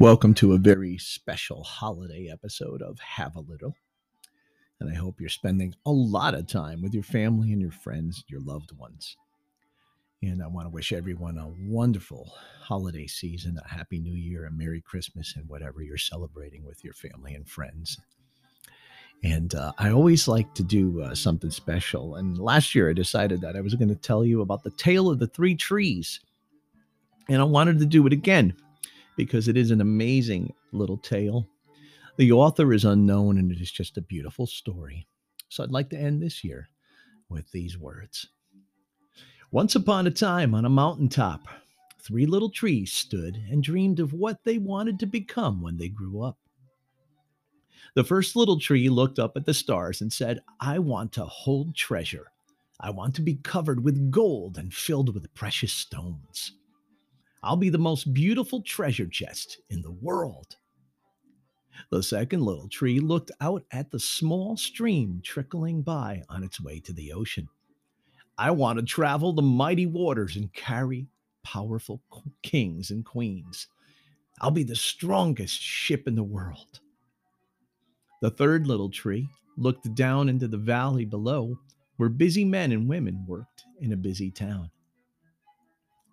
Welcome to a very special holiday episode of Have a Little. And I hope you're spending a lot of time with your family and your friends, your loved ones. And I want to wish everyone a wonderful holiday season, a happy new year, a Merry Christmas, and whatever you're celebrating with your family and friends. And uh, I always like to do uh, something special. And last year I decided that I was going to tell you about the tale of the three trees. And I wanted to do it again because it is an amazing little tale. The author is unknown and it is just a beautiful story. So I'd like to end this year with these words. Once upon a time on a mountaintop, three little trees stood and dreamed of what they wanted to become when they grew up. The first little tree looked up at the stars and said, I want to hold treasure. I want to be covered with gold and filled with precious stones. I'll be the most beautiful treasure chest in the world. The second little tree looked out at the small stream trickling by on its way to the ocean. I want to travel the mighty waters and carry powerful kings and queens. I'll be the strongest ship in the world. The third little tree looked down into the valley below where busy men and women worked in a busy town.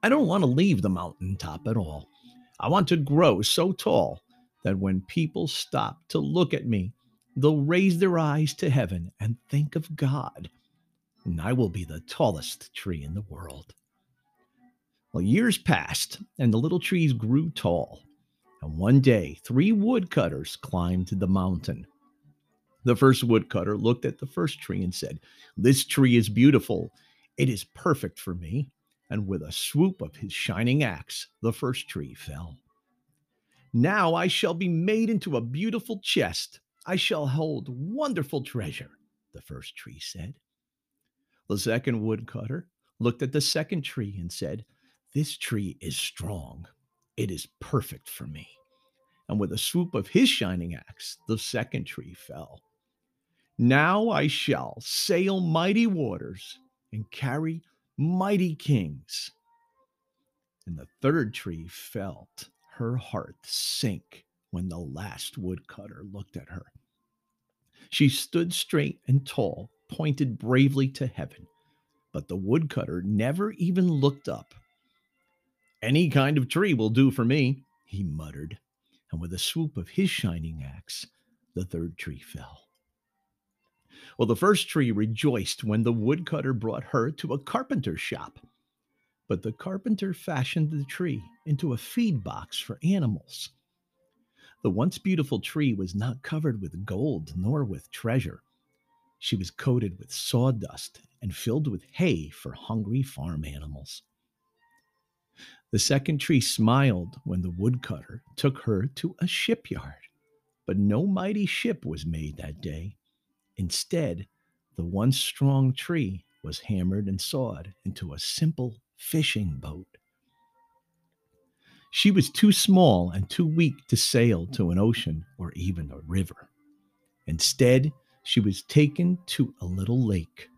I don't want to leave the mountaintop at all. I want to grow so tall that when people stop to look at me, they'll raise their eyes to heaven and think of God. And I will be the tallest tree in the world. Well, years passed, and the little trees grew tall. And one day, three woodcutters climbed the mountain. The first woodcutter looked at the first tree and said, This tree is beautiful. It is perfect for me and with a swoop of his shining axe, the first tree fell. Now I shall be made into a beautiful chest. I shall hold wonderful treasure, the first tree said. The second woodcutter looked at the second tree and said, This tree is strong. It is perfect for me. And with a swoop of his shining axe, the second tree fell. Now I shall sail mighty waters and carry mighty kings. And the third tree felt her heart sink when the last woodcutter looked at her. She stood straight and tall, pointed bravely to heaven, but the woodcutter never even looked up. Any kind of tree will do for me, he muttered, and with a swoop of his shining axe, the third tree fell. Well, the first tree rejoiced when the woodcutter brought her to a carpenter's shop. But the carpenter fashioned the tree into a feed box for animals. The once beautiful tree was not covered with gold nor with treasure. She was coated with sawdust and filled with hay for hungry farm animals. The second tree smiled when the woodcutter took her to a shipyard, but no mighty ship was made that day. Instead, the once strong tree was hammered and sawed into a simple fishing boat. She was too small and too weak to sail to an ocean or even a river. Instead, she was taken to a little lake.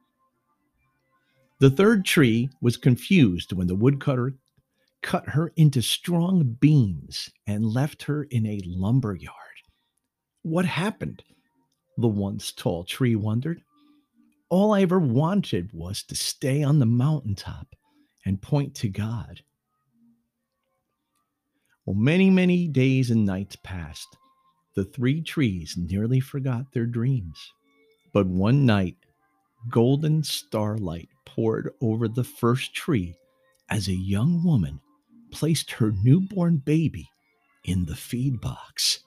The third tree was confused when the woodcutter cut her into strong beams and left her in a lumber yard. What happened? The once tall tree wondered. All I ever wanted was to stay on the mountaintop and point to God. Well, many, many days and nights passed. The three trees nearly forgot their dreams. But one night, golden starlight poured over the first tree as a young woman placed her newborn baby in the feed box.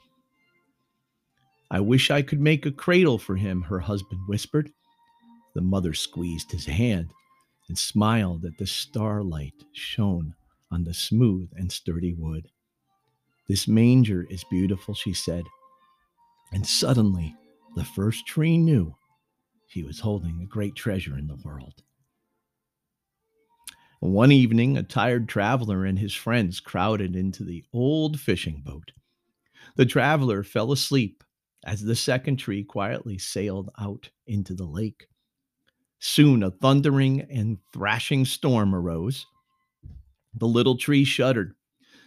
I wish I could make a cradle for him, her husband whispered. The mother squeezed his hand and smiled at the starlight shone on the smooth and sturdy wood. This manger is beautiful, she said. And suddenly, the first tree knew he was holding a great treasure in the world. One evening, a tired traveler and his friends crowded into the old fishing boat. The traveler fell asleep as the second tree quietly sailed out into the lake. Soon a thundering and thrashing storm arose. The little tree shuddered.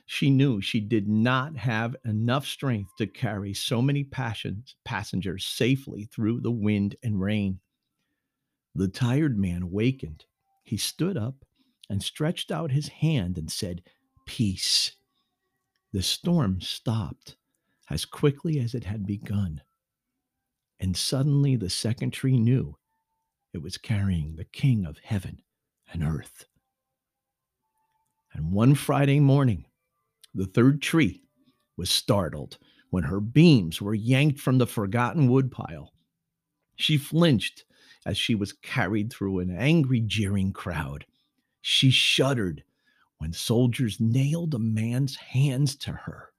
She knew she did not have enough strength to carry so many passions, passengers safely through the wind and rain. The tired man awakened. He stood up and stretched out his hand and said, Peace. The storm stopped as quickly as it had begun. And suddenly the second tree knew it was carrying the King of heaven and earth. And one Friday morning, the third tree was startled when her beams were yanked from the forgotten woodpile. She flinched as she was carried through an angry, jeering crowd. She shuddered when soldiers nailed a man's hands to her.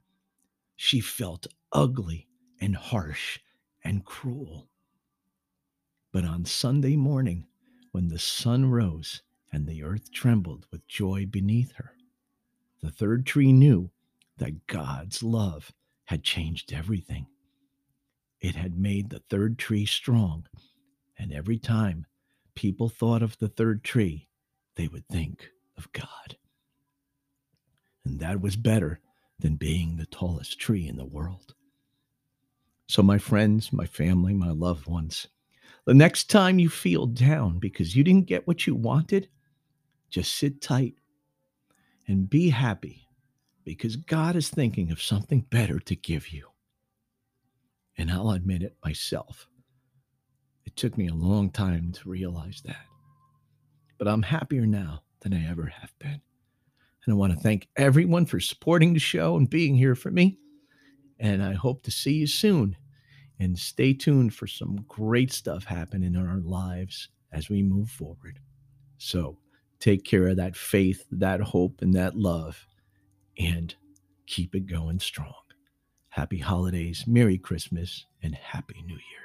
She felt ugly and harsh and cruel. But on Sunday morning, when the sun rose and the earth trembled with joy beneath her, the third tree knew that God's love had changed everything. It had made the third tree strong, and every time people thought of the third tree, they would think of God. And that was better than being the tallest tree in the world. So, my friends, my family, my loved ones, the next time you feel down because you didn't get what you wanted, just sit tight and be happy because God is thinking of something better to give you. And I'll admit it myself. It took me a long time to realize that. But I'm happier now than I ever have been. And I want to thank everyone for supporting the show and being here for me. And I hope to see you soon. And stay tuned for some great stuff happening in our lives as we move forward. So take care of that faith, that hope, and that love, and keep it going strong. Happy holidays, Merry Christmas, and Happy New Year.